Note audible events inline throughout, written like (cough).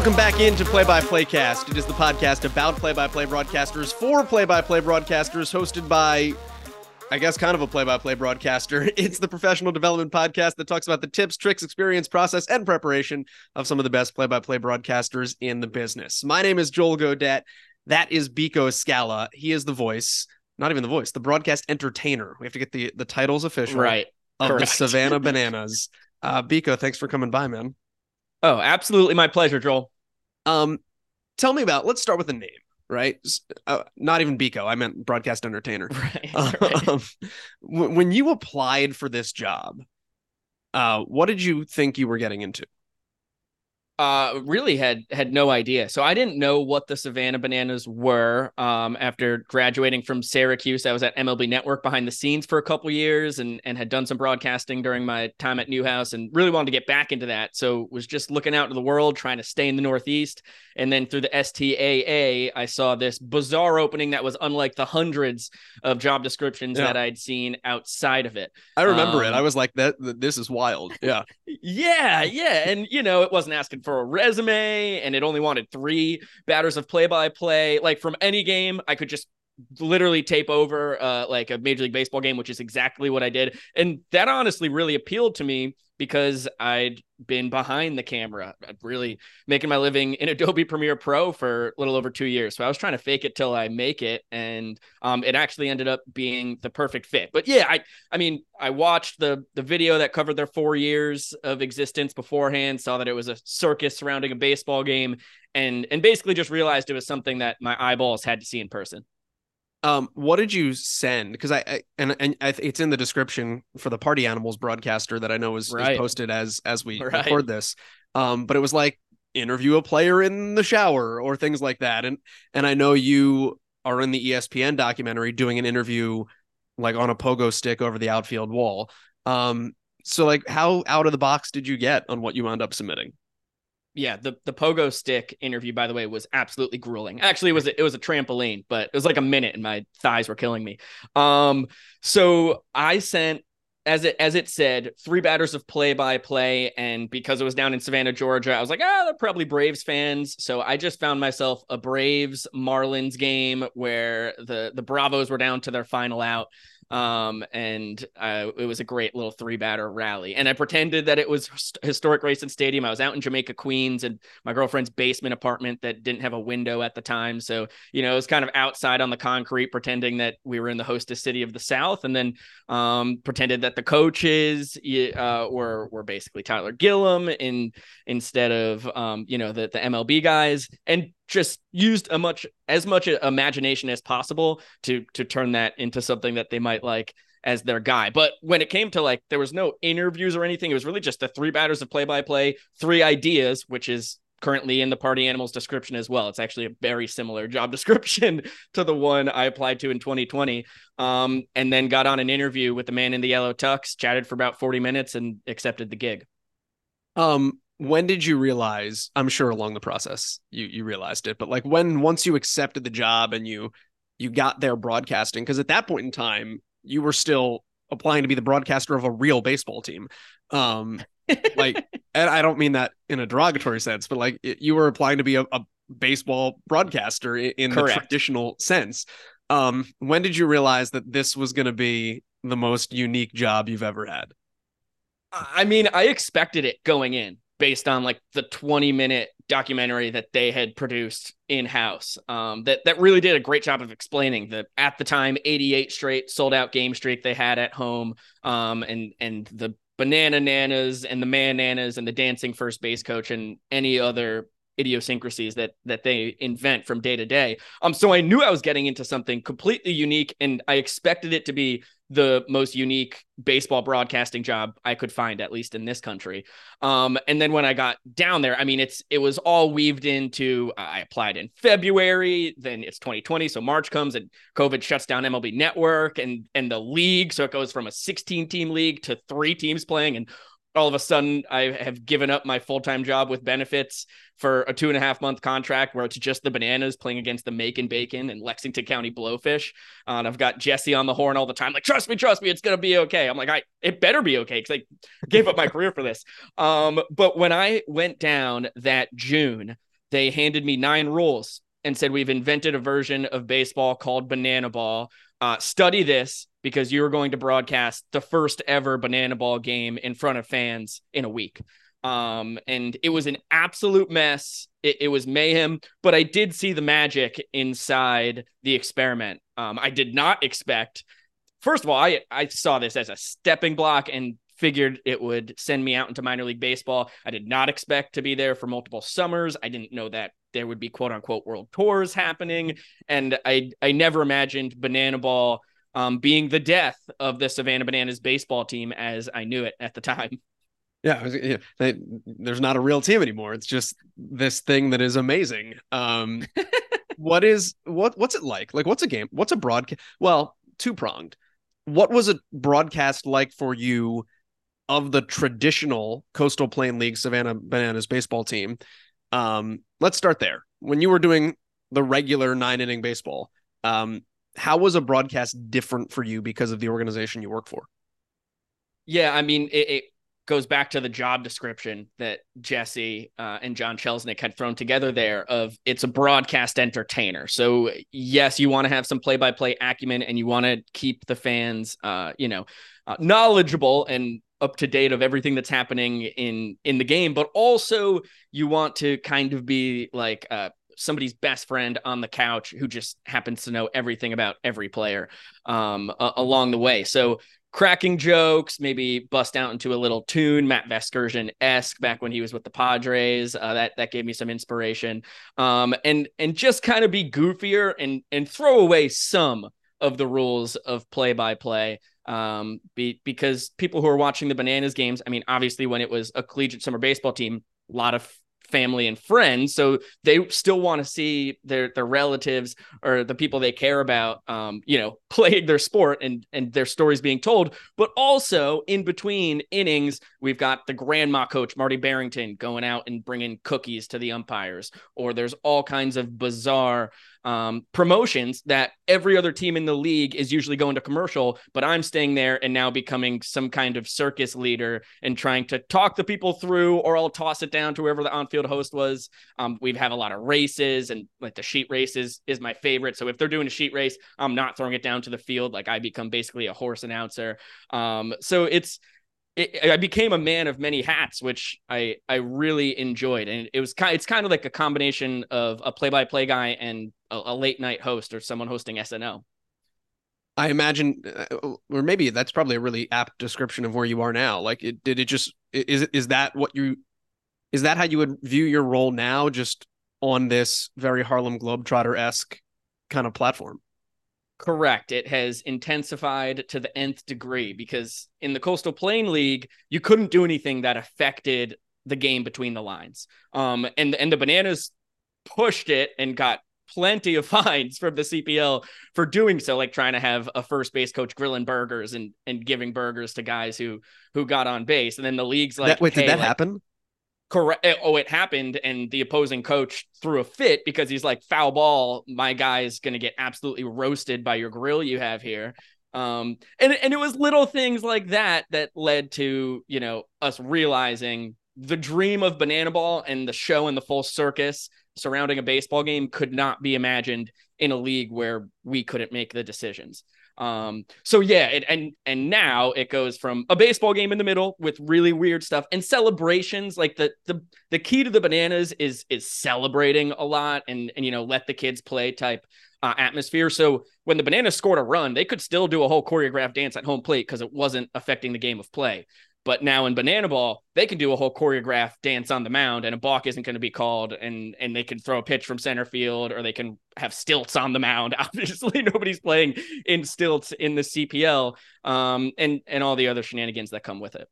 Welcome back into Play by Playcast. It is the podcast about play by play broadcasters for play by play broadcasters, hosted by, I guess, kind of a play by play broadcaster. (laughs) It's the professional development podcast that talks about the tips, tricks, experience, process, and preparation of some of the best play by play broadcasters in the business. My name is Joel Godet. That is Biko Skalla. He is the voice, not even the voice, the broadcast entertainer. We have to get the, the titles official Right. of Correct. the Savannah (laughs) Bananas. Uh, Biko, thanks for coming by, man. Oh, absolutely my pleasure, Joel. Um, tell me about. Let's start with the name, right? Uh, not even Biko. I meant broadcast entertainer. (laughs) Right. (laughs) right. Um, when you applied for this job, uh, what did you think you were getting into? Uh really had had no idea so i didn't know what the savannah bananas were um after graduating from syracuse i was at mlb network behind the scenes for a couple years and and had done some broadcasting during my time at newhouse and really wanted to get back into that so was just looking out to the world trying to stay in the northeast and then through the staa i saw this bizarre opening that was unlike the hundreds of job descriptions Yeah. that i'd seen outside of it I remember it. Um, I was like, that. This is wild. Yeah. (laughs) Yeah, yeah. And, you know, it wasn't asking for a resume and it only wanted three batters of play by play. Like from any game, I could just literally tape over uh, like a Major League Baseball game, which is exactly what I did. And that honestly really appealed to me because I'd been behind the camera, I'd really making my living in (laughs) Adobe Premiere Pro for a little over two years. So I was trying to fake it till I make it. And um, it actually ended up being the perfect fit. But yeah, I I mean, I watched the the video that covered their four years of existence beforehand, saw that it was a circus surrounding a baseball game, and and basically just realized it was something that my eyeballs had to see in person. Um, what did you send? Because I, I and and I, it's in the description for the Party Animals broadcaster that I know is, is posted as as we (laughs) Right. record this. Um, but it was like interview a player in the shower or things like that. And and I know you are in the ESPN documentary doing an interview like on a pogo stick over the outfield wall. Um, so like how out of the box did you get on what you wound up submitting? Yeah, the the pogo stick interview, by the way, was absolutely grueling. Actually, it was a, it was a trampoline, but it was like a minute, and my thighs were killing me. Um, so I sent as it as it said three batters of play by play, and because it was down in Savannah, Georgia, I was like, ah, they're probably Braves fans. So I just found myself a Braves Marlins game where the the Bravos were down to their final out. Um, and uh, it was a great little three batter rally. And I pretended that it was historic Grayson Stadium. I was out in Jamaica, Queens, and my girlfriend's basement apartment that didn't have a window at the time. So, you know, it was kind of outside on the concrete, pretending that we were in the hostess city of the South, and then um, pretended that the coaches uh, were were basically Tyler Gillum in instead of um, you know the the MLB guys, and just used a much as much imagination as possible to to turn that into something that they might like as their guy. But when it came to like there was no interviews or anything, it was really just the three batters of play by play, three ideas, which is currently in the party animals description as well. It's actually a very similar job (laughs) description to the one I applied to in 2020. Um, and then got on an interview with the man in the yellow tux, chatted for about 40 minutes and accepted the gig. Um, when did you realize? I'm sure along the process you you realized it, but like when once you accepted the job and you you got there broadcasting, because at that point in time you were still applying to be the broadcaster of a real baseball team. Um, like, (laughs) and I don't mean that in a derogatory sense, but like it- you were applying to be a, a baseball broadcaster i- in the traditional sense. Um, when did you realize that this was going to be the most unique job you've ever had? I mean, I expected it going in based on like the 20 minute documentary that they had produced in house. Um, that that really did a great job of explaining the at the time 88 straight sold out game streak they had at home. Um, and and the banana nanas and the man nanas and the dancing first base coach and any other idiosyncrasies that that they invent from day to day. Um, so I knew I was getting into something completely unique, and I expected it to be the most unique baseball broadcasting job I could find, at least in this country. Um, and then when I got down there, I mean, it's it was all weaved into. I applied in February, then it's 2020, so March comes and COVID shuts down MLB Network and and the league, so it goes from a 16 team league to three teams playing, and all of a sudden I have given up my full time job with benefits for a two and a half month contract where it's just the bananas playing against the Macon Bacon and Lexington County Blowfish. Uh, and I've got Jesse on the horn all the time, like, trust me, trust me, it's gonna be okay. I'm like, I it better be okay because I gave up my (laughs) career for this. Um, but when I went down that June, they handed me nine rules and said, We've invented a version of baseball called Banana Ball. Uh, study this because you are going to broadcast the first ever Banana Ball game in front of fans in a week. Um, and it was an absolute mess. It, it, was mayhem, but I did see the magic inside the experiment. Um, I did not expect. First of all, I I saw this as a stepping block and figured it would send me out into minor league baseball. I did not expect to be there for multiple summers. I didn't know that there would be quote unquote world tours happening, and I I never imagined Banana Ball um, being the death of the Savannah Bananas baseball team as I knew it at the time. Yeah, yeah they, there's not a real team anymore. It's just this thing that is amazing. Um, (laughs) what is what what's it like? Like, what's a game? What's a broadcast? Well, two pronged. What was a broadcast like for you of the traditional Coastal Plain League Savannah Bananas baseball team? Um, let's start there. When you were doing the regular nine inning baseball, um, how was a broadcast different for you because of the organization you work for? Yeah, I mean, it, it goes back to the job description that Jesse uh, and John Chelsnick had thrown together there of it's a broadcast entertainer. So yes, you want to have some play-by-play acumen and you want to keep the fans, uh, you know, uh, knowledgeable and up to date of everything that's happening in in the game, but also you want to kind of be like uh, somebody's best friend on the couch who just happens to know everything about every player um, along the way. So cracking jokes, maybe bust out into a little tune, Matt Vasgersian esque back when he was with the Padres. Uh, that that gave me some inspiration. Um, and and just kind of be goofier and and throw away some of the rules of play by play. Um, be, because people who are watching the bananas games, I mean, obviously when it was a collegiate summer baseball team, a lot of family and friends so they still want to see their their relatives or the people they care about um you know (laughs) playing their sport and and their stories being told. But also in between innings we've got the grandma coach marty barrington going out and bringing cookies to the umpires or there's all kinds of bizarre um, promotions that every other team in the league is usually going to commercial, but I'm staying there and now becoming some kind of circus leader and trying to talk the people through, or I'll toss it down to whoever the on-field host was. Um, we have a lot of races, and like the sheet races is my favorite. So if they're doing a sheet race, I'm not throwing it down to the field. Like I become basically a horse announcer. Um, so it's it, I became a man of many hats, which I I really enjoyed, and it was kind. It's kind of like a combination of a play-by-play guy and a, a late night host or someone hosting SNL. I imagine, uh, or maybe that's probably a really apt description of where you are now. Like, it did it just is is that what you is that how you would view your role now, just on this very Harlem Globetrotter esque kind of platform? Correct. It has intensified to the nth degree because in the Coastal Plain League, you couldn't do anything that affected the game between the lines. Um, and and the Bananas pushed it and got plenty of (laughs) fines from the CPL for doing so, like trying to have a first base coach grilling burgers and and giving burgers to guys who who got on base. And then the league's like, that, wait, hey, did that like, happen? Correct eh, oh it happened and the opposing coach threw a fit because he's like foul ball my guy's going to get absolutely roasted by your grill you have here. Um and and it was little things like that that led to you know us realizing the dream of banana ball and the show and the full circus surrounding a baseball game could not be imagined in a league where we couldn't make the decisions um, so yeah, it, and and now it goes from a baseball game in the middle with really weird stuff and celebrations. Like the the the key to the bananas is is celebrating a lot and and you know let the kids play type uh, atmosphere. So when the bananas scored a run, they could still do a whole choreographed dance at home plate because it wasn't affecting the game of play. But now in Banana Ball, they can do a whole choreographed dance on the mound, and a balk isn't going to be called, and and they can throw a pitch from center field, or they can have stilts on the mound. (laughs) Obviously, nobody's playing in stilts in the CPL, um, and and all the other shenanigans that come with it.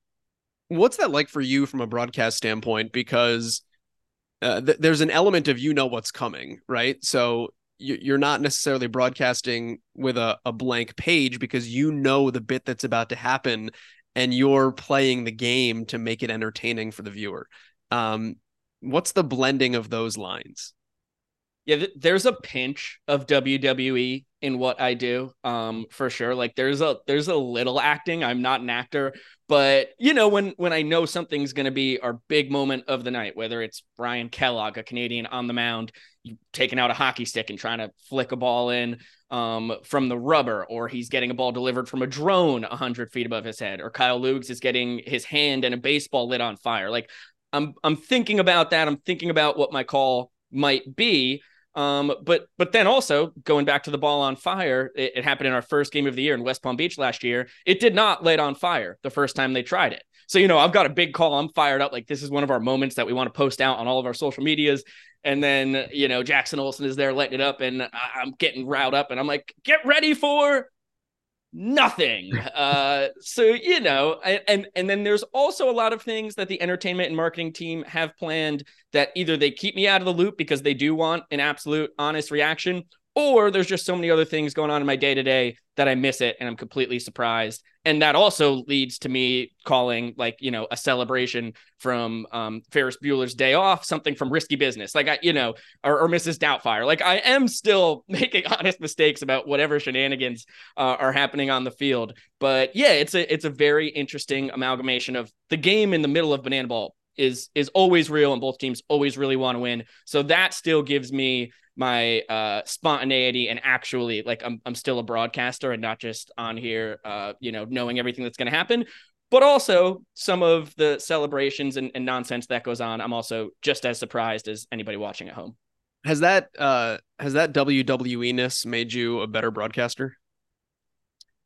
What's that like for you from a broadcast standpoint? Because uh, th- there's an element of you know what's coming, right? So you're not necessarily broadcasting with a, a blank page because you know the bit that's about to happen and you're playing the game to make it entertaining for the viewer. Um, what's the blending of those lines? Yeah, th- there's a pinch of WWE in what I do. Um, for sure. Like there's a there's a little acting. I'm not an actor, but you know, when when I know something's gonna be our big moment of the night, whether it's Brian Kellogg, a Canadian on the mound, taking out a hockey stick and trying to flick a ball in um, from the rubber, or he's getting a ball delivered from a drone 100 feet above his head, or Kyle Luigs is getting his hand and a baseball lit on fire. Like I'm I'm thinking about that. I'm thinking about what my call might be. Um, but but then also going back to the ball on fire, it, it, happened in our first game of the year in West Palm Beach last year. It did not light on fire the first time they tried it. So you know, I've got a big call. I'm fired up. Like this is one of our moments that we want to post out on all of our social medias. And then you know, Jackson Olson is there lighting it up, and I'm getting riled up, and I'm like, get ready for nothing. Uh, so you know, and and then there's also a lot of things that the entertainment and marketing team have planned that either they keep me out of the loop because they do want an absolute honest reaction, or there's just so many other things going on in my day to day that I miss it and I'm completely surprised. And that also leads to me calling like, you know, a celebration from um, Ferris Bueller's Day Off, something from Risky Business, like I, you know, or, or Mrs. Doubtfire. Like I am still (laughs) making honest mistakes about whatever shenanigans uh, are happening on the field. But yeah, it's a it's a very interesting amalgamation of the game in the middle of Banana Ball is is always real and both teams always really want to win. So that still gives me my uh, spontaneity and actually like I'm I'm still a broadcaster and not just on here uh, you know knowing everything that's going to happen. But also some of the celebrations and, and, nonsense that goes on i'm also just as surprised as anybody watching at home. Has that uh has that wwe-ness made you a better broadcaster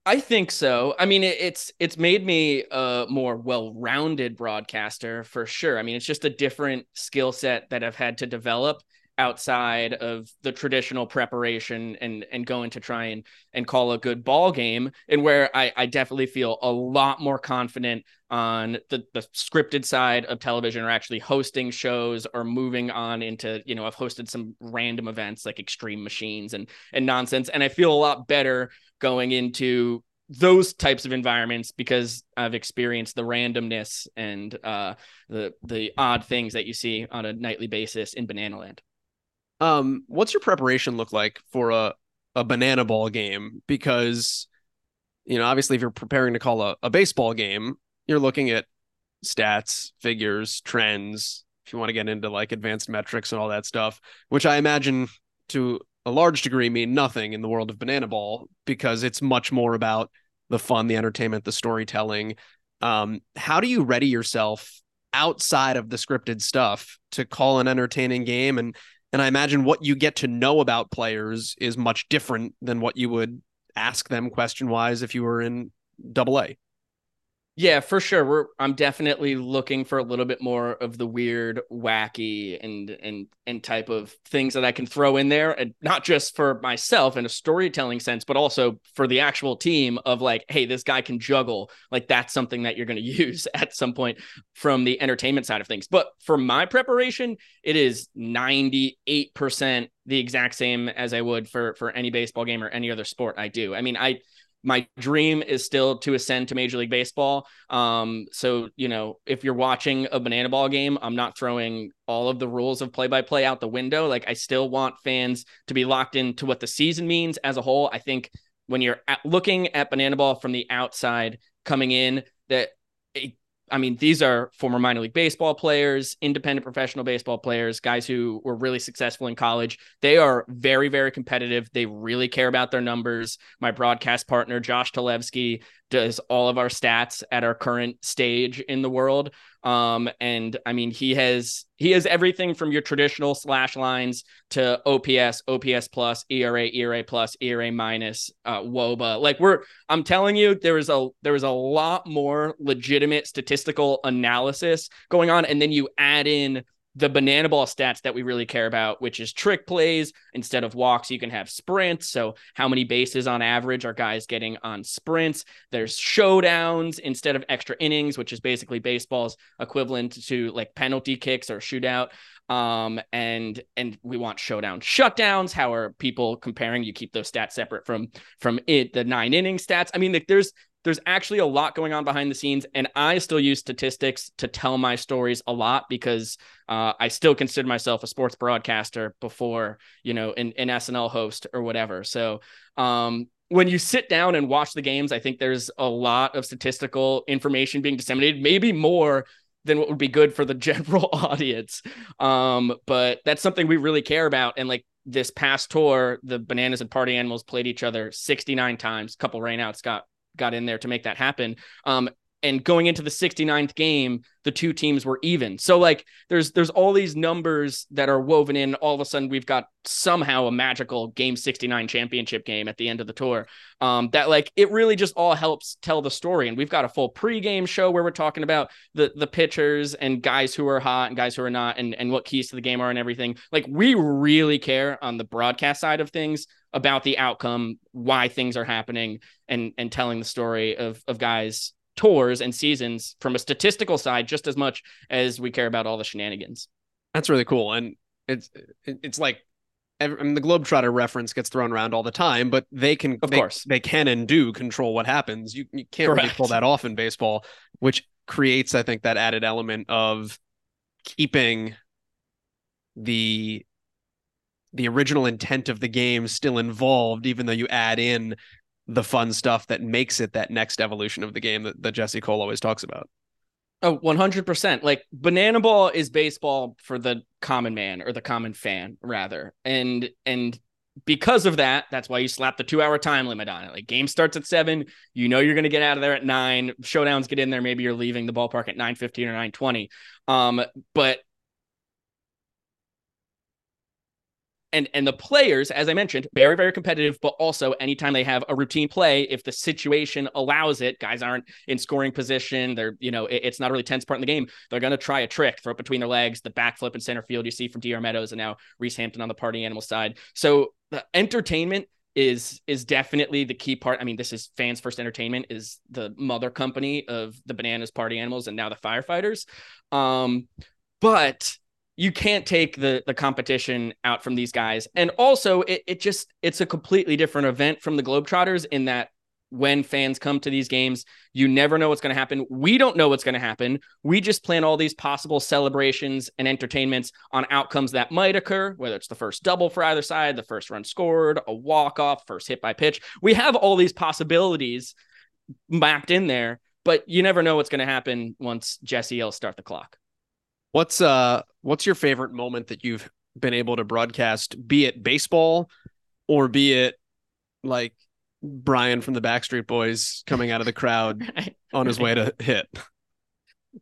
I think so. I mean, it, it's it's made me a more well-rounded broadcaster for sure. I mean, it's just a different skill set that I've had to develop outside of the traditional preparation and and going to try and and call a good ball game and where I, I definitely feel a lot more confident on the, the scripted side of television or actually hosting shows or moving on into you know I've hosted some random events like extreme machines and and nonsense and I feel a lot better going into those types of environments because I've experienced the randomness and uh, the the odd things that you see on a nightly basis in Banana Land. Um, what's your preparation look like for a a banana ball game? Because you know, obviously, if you're preparing to call a, a baseball game, you're looking at stats, figures, trends. If you want to get into like advanced metrics and all that stuff, which I imagine to a large degree mean nothing in the world of banana ball because it's much more about the fun, the entertainment, the storytelling. Um, how do you ready yourself outside of the scripted stuff to call an entertaining game and and I imagine what you get to know about players is much different than what you would ask them question wise if you were in double A. Yeah, for sure. We're I'm definitely looking for a little bit more of the weird, wacky and and and type of things that I can throw in there and not just for myself in a storytelling sense, but also for the actual team of like, hey, this guy can juggle. Like that's something that you're going (laughs) to use at some point from the entertainment side of things. But for my preparation, it is 98% the exact same as I would for for any baseball game or any other sport I do. I mean, I my dream is still to ascend to Major League Baseball. Um, so you know, if you're watching a banana ball game, I'm not throwing all of the rules of play by play out the window. Like I still want fans to be locked into what the season means as a whole. I think when you're at, looking at banana ball from the outside coming in, that I mean, these are former minor league baseball players, independent professional baseball players, guys who were really successful in college. They are very, very competitive. They really care about their numbers. My broadcast partner, Josh Talevsky, does all of our stats at our current stage in the world. Um, and I mean, he has he has everything from your traditional slash lines to OPS, OPS plus, ERA, ERA plus, ERA minus, uh, WOBA. Like we're, I'm telling you, there is a there is a lot more legitimate statistical analysis going on, and then you add in the banana ball stats that we really care about, which is trick plays. Instead of walks, you can have sprints. So, how many bases on average are guys getting on sprints? There's showdowns instead of extra innings, which is basically baseball's equivalent to like penalty kicks or shootout. Um, and and we want showdown shutdowns. How are people comparing? You keep those stats separate from from it the nine inning stats. I mean, like, there's there's actually a lot going on behind the scenes. And I still use statistics to tell my stories a lot because uh, I still consider myself a sports broadcaster before, you know, an, an SNL host or whatever. So, um, when you sit down and watch the games, I think there's a lot of statistical information being disseminated, maybe more than what would be good for the (laughs) general audience. Um, but that's something we really care about. And like this past tour, the bananas and party animals played each other 69 times. A couple rainouts got got in there to make that happen. Um, and going into the 69th game the two teams were even. So like there's there's all these numbers that are woven in. All of a sudden we've got somehow a magical game 69 championship game at the end of the tour um that like it really just all helps tell the story. And we've got a full pregame show where we're talking about the the pitchers and guys who are hot and guys who are not and and what keys to the game are and everything. Like we really care on the broadcast side of things about the outcome why things are happening and and telling the story of of guys tours and seasons from a statistical side just as much as we care about all the shenanigans. That's really cool, and it's it's like I mean, the Globetrotter reference gets thrown around all the time, but they can, of they, course, they can and do control what happens. You you can't Correct. really pull that off in baseball, which creates, I think, that added element of keeping the the original intent of the game still involved, even though you add in the fun stuff that makes it that next evolution of the game that, that Jesse Cole always talks about. Oh, 100%. Like banana ball is baseball for the common man or the common fan rather. And and because of that, that's why you slap the 2-hour time limit on it. Like game starts at 7, you know you're going to get out of there at 9. Showdowns get in there, maybe you're leaving the ballpark at 9:15 or 9:20. Um but and and the players as i mentioned very very competitive but also anytime they have a routine play if the situation allows it guys aren't in scoring position they're you know it, it's not a really tense part in the game they're going to try a trick throw it between their legs the backflip in center field you see from dr meadows and now reese hampton on the party animal side so the entertainment is is definitely the key part. I mean, this is fans first entertainment is the mother company of the bananas party animals and now the firefighters. Um, but you can't take the the competition out from these guys. And also it, it just it's a completely different event from the Globetrotters in that when fans come to these games, you never know what's going to happen. We don't know what's going to happen. We just plan all these possible celebrations and entertainments on outcomes that might occur, whether it's the first double for either side, the first run scored, a walk off, first hit by pitch. We have all these possibilities mapped in there, but you never know what's going to happen once Jesse yells start the clock. What's uh what's your favorite moment that you've been able to broadcast, be it baseball or be it like Brian from the Backstreet Boys coming out of the crowd (laughs) right. on his way to hit?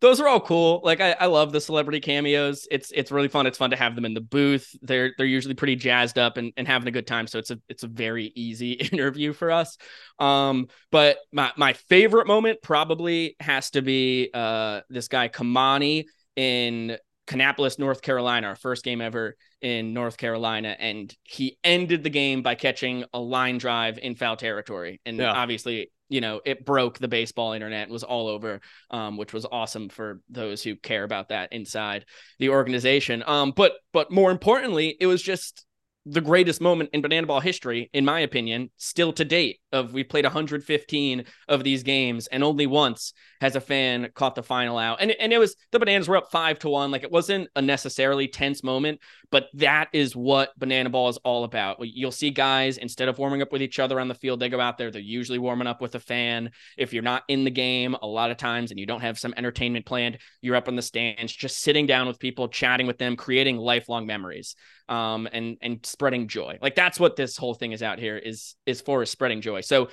Those are all cool. Like I, I love the celebrity cameos. It's it's really fun. It's fun to have them in the booth. They're they're usually pretty jazzed up and, and having a good time. So it's a it's a very easy (laughs) interview for us. Um, but my my favorite moment probably has to be uh this guy Kamani in Kannapolis, North Carolina, our first game ever in North Carolina. And he ended the game by catching a line drive in foul territory. And yeah. obviously, you know, it broke the baseball internet, was all over, um, which was awesome for those who care about that inside the organization. Um, but but more importantly, it was just the greatest moment in banana ball history, in my opinion, still to date. Of we played 115 of these games, and only once has a fan caught the final out. And and it was the bananas were up five to one. Like it wasn't a necessarily tense moment, but that is what banana ball is all about. You'll see guys instead of warming up with each other on the field, they go out there. They're usually warming up with a fan. If you're not in the game, a lot of times, and you don't have some entertainment planned, you're up on the stands, just sitting down with people, chatting with them, creating lifelong memories um, and and spreading joy. Like that's what this whole thing is out here is is for is spreading joy. So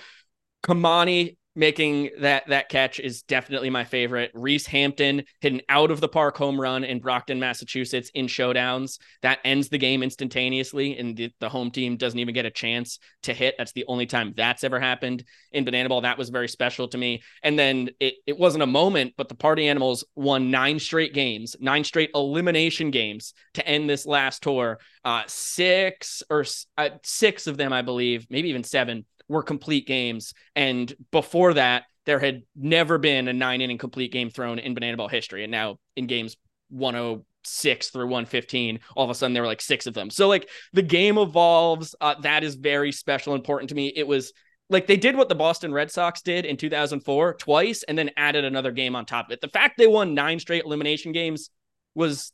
Kamani making that that catch is definitely my favorite. Reese Hampton hit an out of the park home run in Brockton, Massachusetts in showdowns. That ends the game instantaneously, and the, the, home team doesn't even get a chance to hit. That's the only time that's ever happened in Banana Ball. That was very special to me. And then it, it wasn't a moment, but the Party Animals won nine straight games, nine straight elimination games to end this last tour. Uh, six or uh, six of them, I believe, maybe even seven were complete games. And before that, there had never been a nine inning complete game thrown in Banana Ball history. And now in games 106 through 115, all of a sudden there were like six of them. So like the game evolves. Uh, that is very special, important to me. It was like they did what the Boston Red Sox did in 2004 twice and then added another game on top of it. The fact they won nine straight elimination games was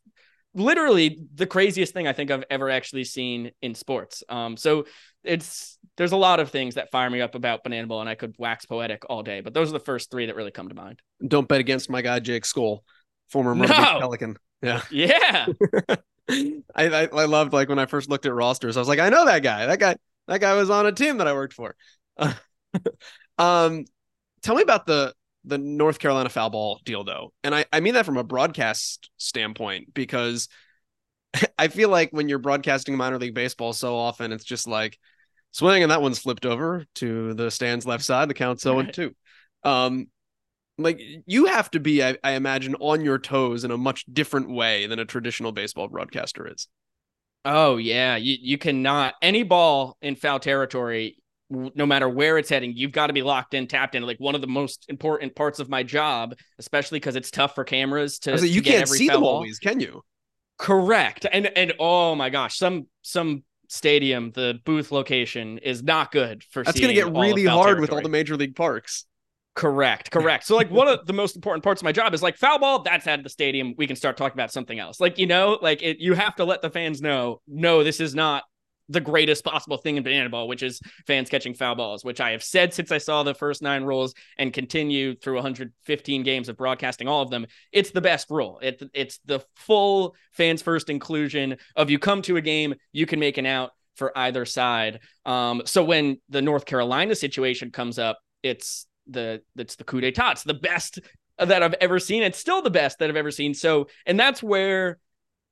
literally the craziest thing I think I've ever actually seen in sports. Um, so it's there's a lot of things that fire me up about Banana Ball, and I could wax poetic all day, but those are the first three that really come to mind. Don't bet against my guy Jake Scholl, former no. Pelican. Yeah, yeah. (laughs) I, I I loved like when I first looked at rosters, I was like, I know that guy. That guy that guy was on a team that I worked for. (laughs) um, tell me about the the North Carolina foul ball deal though. And I, I mean that from a broadcast standpoint because (laughs) I feel like when you're broadcasting minor league baseball so often, it's just like swing and that one's flipped over to the stands left side, the count's so and two. Um, like you have to be, I, I imagine, on your toes in a much different way than a traditional baseball broadcaster is. Oh yeah, you you cannot any ball in foul territory no matter where it's heading, you've got to be locked in, tapped in. Like one of the most important parts of my job, especially because it's tough for cameras to. So you to can't see them ball. always, can you? Correct. And and oh my gosh, some some stadium, the booth location is not good for. That's going to get really hard territory. with all the major league parks. Correct, correct. So like one of the most important parts of my job is like foul ball. That's out of the stadium. We can start talking about something else. Like you know, like it, you have to let the fans know. No, this is not the greatest possible thing in banana ball, which is fans catching foul balls, which I have said since I saw the first nine rules and continue through 115 games of broadcasting all of them. It's the best rule. It, it's the full fans first inclusion of you come to a game, you can make an out for either side. Um, so when the North Carolina situation comes up, it's the it's the coup d'etat. It's the best that I've ever seen. It's still the best that I've ever seen. So, and that's where,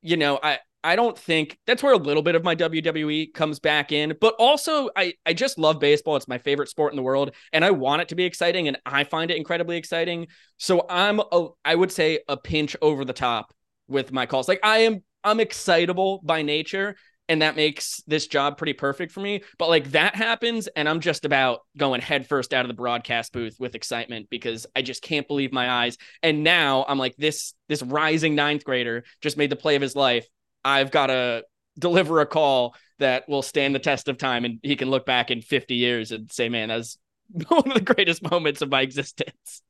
you know, I I don't think that's where a little bit of my WWE comes back in, but also I I just love baseball. It's my favorite sport in the world and I want it to be exciting and I find it incredibly exciting. So I'm a, I would say a pinch over the top with my calls. Like I am I'm excitable by nature and that makes this job pretty perfect for me. But like that happens, and I'm just about going headfirst out of the broadcast booth with excitement because I just can't believe my eyes. And now I'm like this this rising ninth grader just made the play of his life, I've got to deliver a call that will stand the test of time and he can look back in 50 years and say, man, that's (laughs) one of the greatest moments of my existence.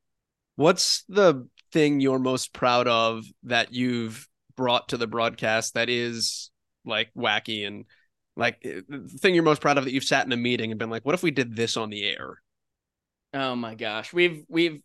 What's the thing you're most proud of that you've brought to the broadcast that is like wacky and like eh, the thing you're most proud of that you've sat in a meeting and been like, what if we did this on the air? Oh my gosh. We've, we've,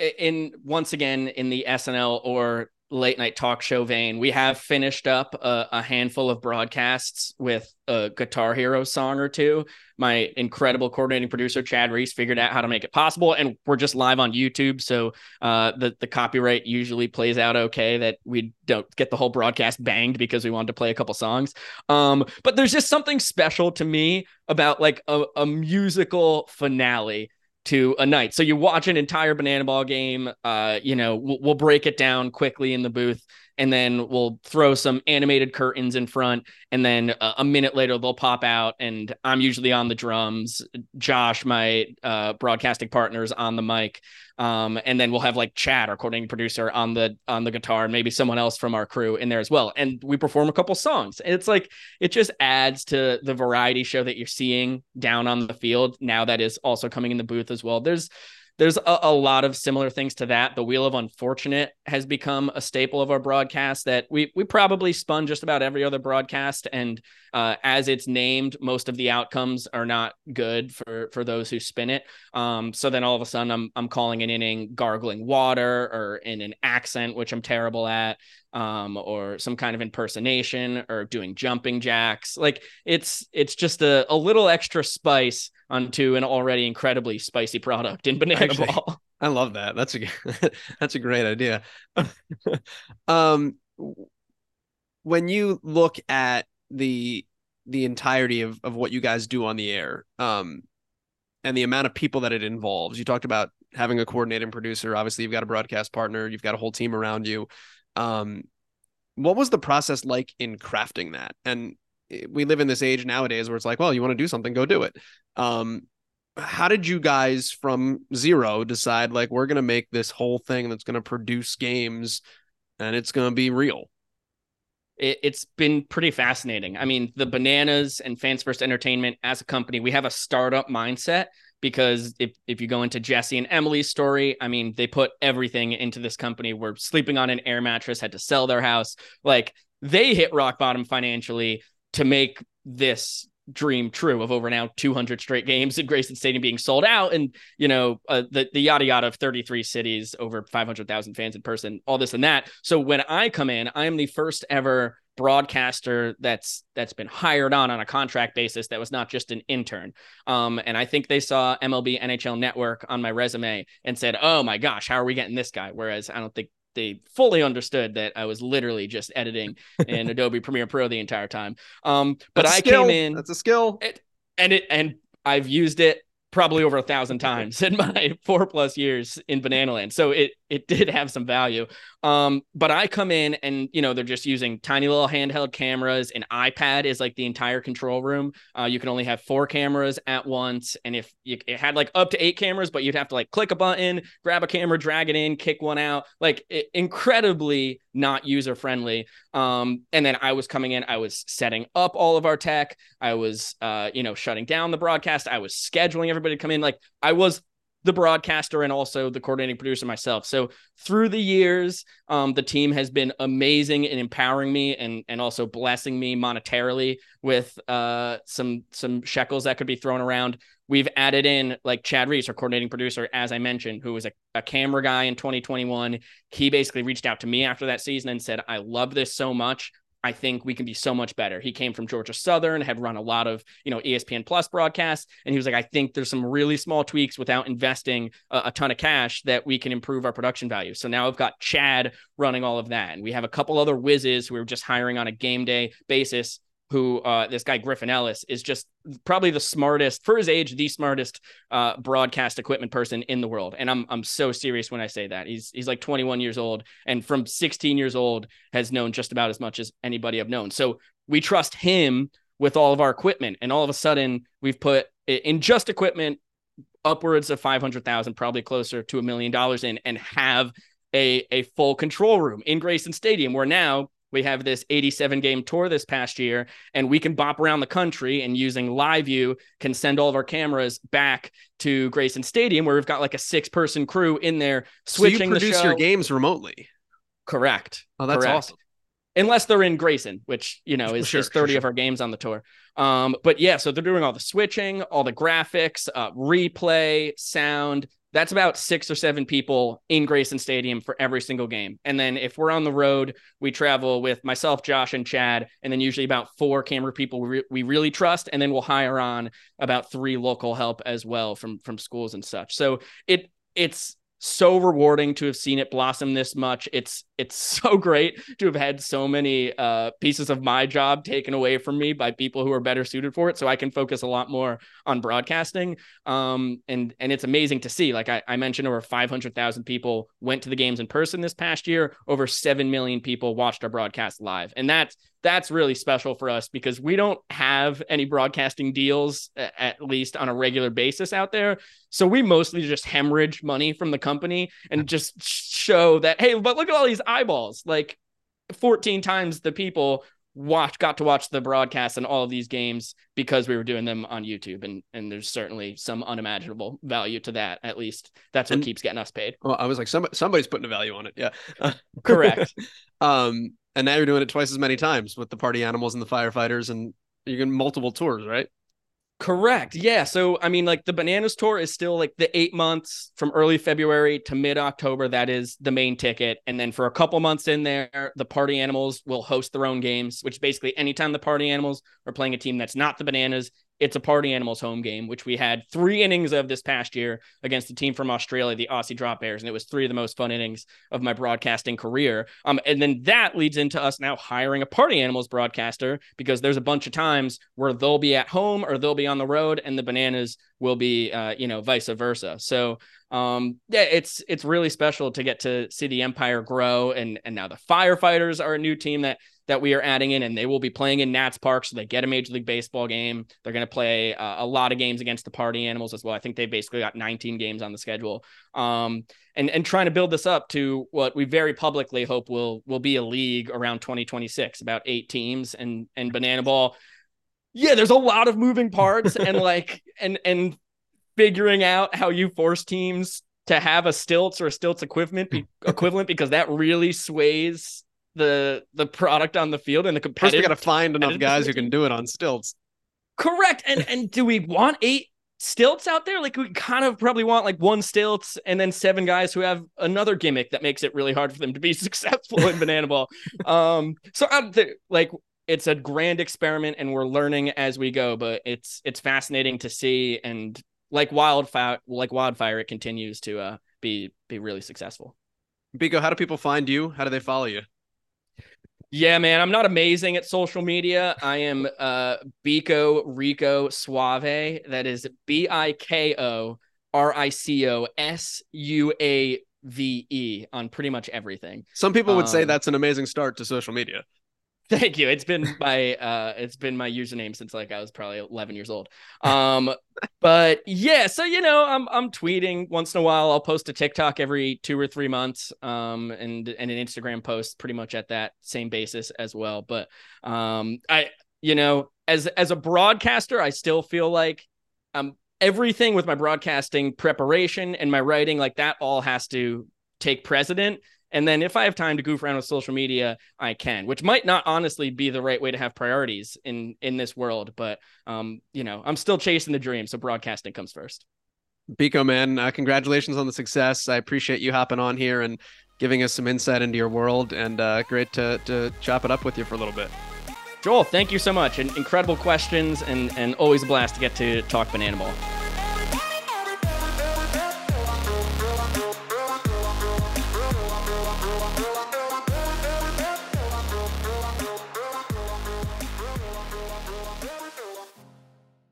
eh, in once again in the SNL or late night talk show vein, we have finished up a, a, handful of broadcasts with a Guitar Hero song or two. My incredible coordinating producer Chad Reese figured out how to make it possible, and we're just live on YouTube, so uh, the the copyright usually plays out okay. That we don't get the whole broadcast banged because we wanted to play a couple songs. Um, but there's just something special to me about like a, a musical finale to a night. So you watch an entire banana ball game. Uh, you know, we'll, we'll, break it down quickly in the booth, and then we'll throw some animated curtains in front, and then a, a minute later they'll pop out, and I'm usually on the drums. Josh, my uh, broadcasting partner, is on the mic, um, and then we'll have like Chad, our coordinating producer, on the on the guitar, and maybe someone else from our crew in there as well. And we perform a couple songs. And it's like it just adds to the variety show that you're seeing down on the field. Now that is also coming in the booth as well. There's there's a, a, lot of similar things to that. The Wheel of Unfortunate has become a staple of our broadcast that we we probably spun just about every other broadcast. And uh, as it's named, most of the outcomes are not good for for those who spin it. Um, so then all of a sudden, I'm I'm calling an inning gargling water or in an accent, which I'm terrible at um, or some kind of impersonation or doing jumping jacks. Like it's it's just a, a little extra spice onto an already incredibly spicy product in banana Actually, ball. I love that. That's a (laughs) that's a great idea. (laughs) um, when you look at the the entirety of, of what you guys do on the air, um, and the amount of people that it involves, you talked about having a coordinating producer. Obviously, you've got a broadcast partner, you've got a whole team around you. Um, what was the process like in crafting that? And we live in this age nowadays where it's like, well, you want to do something, go do it. Um, how did you guys from zero decide like we're going to make this whole thing that's going to produce games and it's going to be real? It, it's been pretty fascinating. I mean, the bananas and Fans First Entertainment as a company, we have a startup mindset because if if you go into Jesse and Emily's story, I mean, they put everything into this company. We're sleeping on an air mattress, had to sell their house. Like they hit rock bottom financially to make this dream true of over now 200 straight games at Grayson Stadium being sold out and you know uh, the the yada yada of 33 cities over 500,000 fans in person all this and that. So when I come in I am the first ever broadcaster that's that's been hired on on a contract basis that was not just an intern. Um and i think they saw mlb nhl network on my resume and said oh my gosh how are we getting this guy? Whereas i don't think they fully understood that i was literally just editing (laughs) in adobe premiere pro the entire time. Um but i came in that's a skill. It, and it and i've used it probably over a thousand times in my (laughs) four plus years in banana land so it it did have some value. Um, but I come in and you know they're just using tiny little handheld cameras. An iPad is like the entire control room. Uh, you can only have four cameras at once, and if you it had like up to eight cameras, but you'd have to like click a button, grab a camera, drag it in, kick one out. Like it, incredibly not user friendly. Um, and then I was coming in, I was setting up all of our tech. I was uh, you know shutting down the broadcast. I was scheduling everybody to come in. Like I was the broadcaster and also the coordinating producer myself. So through the years, um, the team has been amazing in empowering me and and also blessing me monetarily with uh, some some shekels that could be thrown around. We've added in like Chad Reese, our coordinating producer, as I mentioned, who was a, a camera guy in 2021. He basically reached out to me after that season and said, I love this so much. I think we can be so much better. He came from Georgia Southern, had run a lot of, you know, ESPN Plus broadcasts, and he was like, I think there's some really small tweaks without investing a, a, ton of cash that we can improve our production value. So now I've got Chad running all of that, and we have a couple other whizzes who are just hiring on a game day basis who uh, this guy Griffin Ellis is just probably the smartest for his age, the smartest uh, broadcast equipment person in the world. And I'm I'm so serious when I say that. He's he's like 21 years old, and from 16 years old has known just about as much as anybody I've known. So we trust him with all of our equipment, and all of a sudden we've put in just equipment upwards of 500,000, probably closer to a million dollars in, and have a a full control room in Grayson Stadium, where now we have this 87 game tour this past year, and we can bop around the country and using LiveU can send all of our cameras back to Grayson Stadium where we've got like a six person crew in there switching so you produce your games remotely. Correct. Oh, that's Correct. awesome. Unless they're in Grayson, which you know is, sure, is 30 sure, of our games on the tour. Um, but yeah, so they're doing all the switching, all the graphics, uh, replay, sound, that's about six or seven people in Grayson Stadium for every single game. And then if we're on the road, we travel with myself, Josh, and Chad, and then usually about four camera people we, re- we really trust, and then we'll hire on about three local help as well from from schools and such. So it it's so rewarding to have seen it blossom this much. It's it's so great to have had so many uh, pieces of my job taken away from me by people who are better suited for it, so I can focus a lot more on broadcasting. Um, and and it's amazing to see. Like I, I mentioned, over five hundred thousand people went to the games in person this past year. Over seven million people watched our broadcast live, and that's that's really special for us because we don't have any broadcasting deals at least on a regular basis out there. So we mostly just hemorrhage money from the company and just show that hey, but look at all these eyeballs. Like 14 times the people watch got to watch the broadcast and all of these games because we were doing them on YouTube and and there's certainly some unimaginable value to that at least that's what and, keeps getting us paid. Well, I was like somebody somebody's putting a value on it. Yeah. (laughs) Correct. um and now you're doing it twice as many times with the party animals and the firefighters and you're getting multiple tours, right? Correct. Yeah. So, I mean, like the Bananas Tour is still like the eight months from early February to mid October. That is the main ticket. And then for a couple months in there, the Party Animals will host their own games, which basically anytime the Party Animals are playing a team that's not the Bananas, it's a party animals home game, which we had three innings of this past year against the team from Australia, the Aussie Drop Bears, and it was three of the most fun innings of my broadcasting career. Um, and then that leads into us now hiring a party animals broadcaster because there's a bunch of times where they'll be at home or they'll be on the road, and the bananas will be, uh, you know, vice versa. So um, yeah, it's it's really special to get to see the Empire grow, and and now the firefighters are a new team that that we are adding in, and they will be playing in Nats Park, so they get a Major League Baseball game. They're going to play uh, a lot of games against the Party Animals as well. I think they've basically got 19 games on the schedule. Um, and and trying to build this up to what we very publicly hope will will be a league around 2026, about eight teams, and and Banana Ball. Yeah, there's a lot of moving parts, (laughs) and like and and figuring out how you force teams to have a stilts or a stilts equivalent be- (laughs) equivalent because that really sways the the product on the field and the First, we competitive. got to find enough guys who can do it on stilts. Correct. And and do we want eight stilts out there? Like we kind of probably want like one stilts and then seven guys who have another gimmick that makes it really hard for them to be (laughs) successful in banana ball. Um, so I'm th- like it's a grand experiment and we're learning as we go, but it's it's fascinating to see and like wildfire like wildfire it continues to uh be be really successful. Biko, how do people find you? How do they follow you? Yeah, man, I'm not amazing at social media. I am uh Biko Rico Suave. That is B I K O R I C O S U A V E on pretty much everything. Some people would say Um, that's an amazing start to social media. Thank you. It's been my uh it's been my username since like I was probably 11 years old. Um but yeah, so you know, I'm I'm tweeting once in a while. I'll post a TikTok every 2 or 3 months um and and an Instagram post pretty much at that same basis as well. But um I you know, as as a broadcaster, I still feel like um everything with my broadcasting preparation and my writing like that all has to take precedent. And then if I have time to goof around with social media, I can, which might not honestly be the right way to have priorities in in this world. But um, you know, I'm still chasing the dream, so broadcasting comes first. Biko, man, uh, congratulations on the success. I appreciate you hopping on here and giving us some insight into your world, and uh, great to to chop it up with you for a little bit. Joel, thank you so much, and incredible questions, and and always a blast to get to talk banana ball.